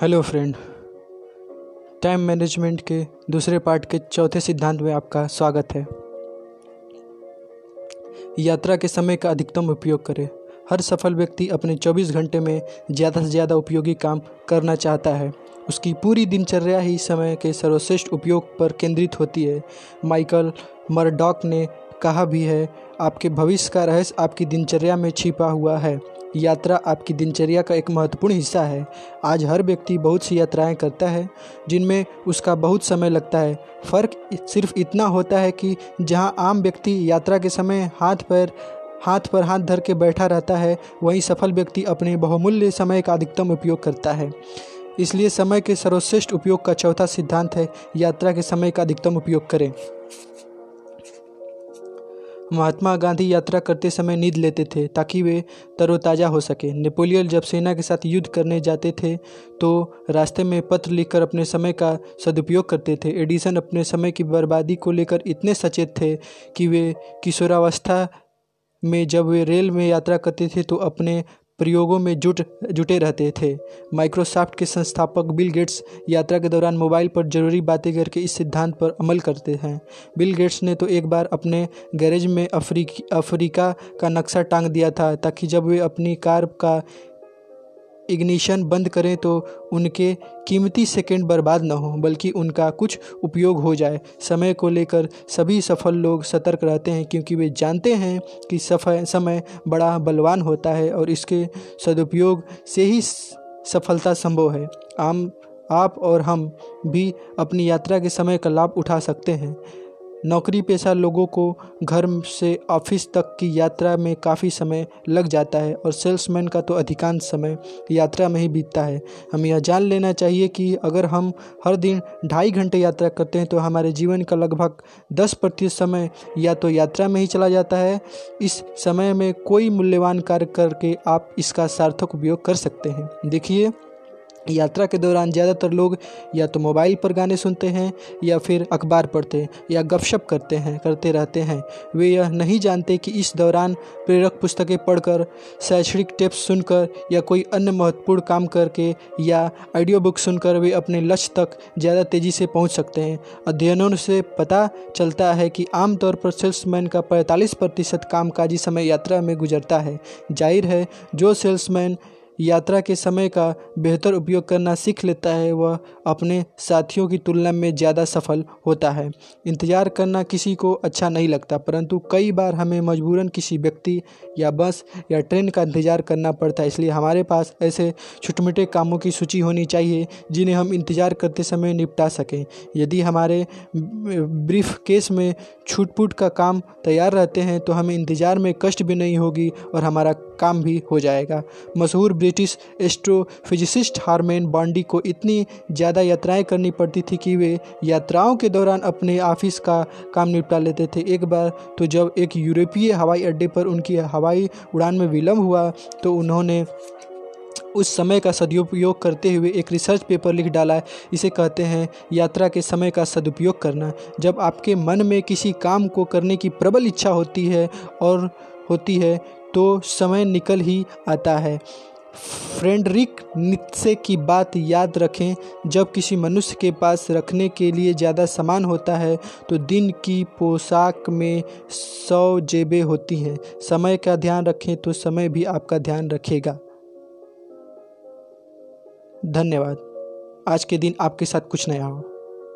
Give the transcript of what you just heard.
Hello friend, time management के दूसरे part के चौथे सिद्धांत में आपका स्वागत है। यात्रा के समय का अधिकतम उपयोग करें। हर सफल व्यक्ति अपने 24 घंटे में ज़्यादा से ज़्यादा उपयोगी काम करना चाहता है। उसकी पूरी दिनचर्या ही समय के सर्वश्रेष्ठ उपयोग पर केंद्रित होती है। माइकल मरडॉक ने कहा भी है, आपके भविष्य का रहस्य आपकी दिनचर्या में छिपा हुआ है। यात्रा आपकी दिनचर्या का एक महत्वपूर्ण हिस्सा है। आज हर व्यक्ति बहुत सी यात्राएँ करता है, जिनमें उसका बहुत समय लगता है। फ़र्क सिर्फ़ इतना होता है कि जहाँ आम व्यक्ति यात्रा के समय हाथ पैर, हाथ पर हाथ धर के बैठा रहता है, वहीं सफल व्यक्ति अपने बहुमूल्य समय का अधिकतम उपयोग करता है। इसलिए समय के सर्वश्रेष्ठ उपयोग का चौथा सिद्धांत है, यात्रा के समय का अधिकतम उपयोग करें। महात्मा गांधी यात्रा करते समय नींद लेते थे ताकि वे तरोताज़ा हो सके। नेपोलियन जब सेना के साथ युद्ध करने जाते थे तो रास्ते में पत्र लिखकर अपने समय का सदुपयोग करते थे। एडिसन अपने समय की बर्बादी को लेकर इतने सचेत थे कि वे किशोरावस्था में जब वे रेल में यात्रा करते थे तो अपने प्रयोगों में जुट, जुटे रहते थे। माइक्रोसॉफ्ट के संस्थापक बिल गेट्स यात्रा के दौरान मोबाइल पर ज़रूरी बातें करके इस सिद्धांत पर अमल करते हैं। बिल गेट्स ने तो एक बार अपने गैरेज में अफ्रीकी, अफ्रीका का नक्शा टांग दिया था, ताकि जब वे अपनी कार का इग्निशन बंद करें तो उनके कीमती सेकंड बर्बाद न हो, बल्कि उनका कुछ उपयोग हो जाए। समय को लेकर सभी सफल लोग सतर्क रहते हैं, क्योंकि वे जानते हैं कि सफल, समय बड़ा बलवान होता है और इसके सदुपयोग से ही सफलता संभव है। आम, आप और हम भी अपनी यात्रा के समय का लाभ उठा सकते हैं। नौकरी पेशा लोगों को घर से ऑफ़िस तक की यात्रा में काफ़ी समय लग जाता है और सेल्समैन का तो अधिकांश समय यात्रा में ही बीतता है। हमें यह जान लेना चाहिए कि अगर हम हर दिन ढाई घंटे यात्रा करते हैं तो हमारे जीवन का लगभग दस प्रतिशत समय या तो यात्रा में ही चला जाता है। इस समय में कोई मूल्यवान कार्य करके आप इसका सार्थक उपयोग कर सकते हैं। देखिए यात्रा के दौरान ज़्यादातर लोग या तो मोबाइल पर गाने सुनते हैं या फिर अखबार पढ़ते हैं या गपशप करते हैं, करते रहते हैं। वे यह नहीं जानते कि इस दौरान प्रेरक पुस्तकें पढ़कर, शैक्षणिक टिप्स सुनकर या कोई अन्य महत्वपूर्ण काम करके या ऑडियो बुक सुनकर वे अपने लक्ष्य तक ज़्यादा तेज़ी से पहुँच सकते हैं। अध्ययनों से पता चलता है कि आमतौर पर सेल्समैन का पैंतालीस प्रतिशत कामकाजी समय यात्रा में गुजरता है। ज़ाहिर है, जो सेल्समैन यात्रा के समय का बेहतर उपयोग करना सीख लेता है, वह अपने साथियों की तुलना में ज़्यादा सफल होता है। इंतज़ार करना किसी को अच्छा नहीं लगता, परंतु कई बार हमें मजबूरन किसी व्यक्ति या बस या ट्रेन का इंतज़ार करना पड़ता है, इसलिए हमारे पास ऐसे छोटे मोटे कामों की सूची होनी चाहिए, जिन्हें हम इंतज़ार करते समय निपटा सकें। यदि हमारे ब्रीफ केस में छूट का काम तैयार रहते हैं तो हमें इंतज़ार में कष्ट भी नहीं होगी और हमारा काम भी हो जाएगा। मशहूर ब्रिटिश एस्ट्रोफिजिसिस्ट हारमेन बॉन्डी को इतनी ज़्यादा यात्राएँ करनी पड़ती थी कि वे यात्राओं के दौरान अपने ऑफ़िस का काम निपटा लेते थे। एक बार तो जब एक यूरोपीय हवाई अड्डे पर उनकी हवाई उड़ान में विलम्ब हुआ तो उन्होंने उस समय का सदुपयोग करते हुए एक रिसर्च पेपर लिख डाला। इसे कहते हैं, यात्रा के समय का सदुपयोग करना। जब आपके मन में किसी काम को करने की प्रबल इच्छा होती है और होती है तो समय निकल ही आता है। फ्रेंडरिक नित्से की बात याद रखें, जब किसी मनुष्य के पास रखने के लिए ज़्यादा सामान होता है तो दिन की पोशाक में सौ जेबें होती हैं। समय का ध्यान रखें तो समय भी आपका ध्यान रखेगा। धन्यवाद। आज के दिन आपके साथ कुछ नया हो।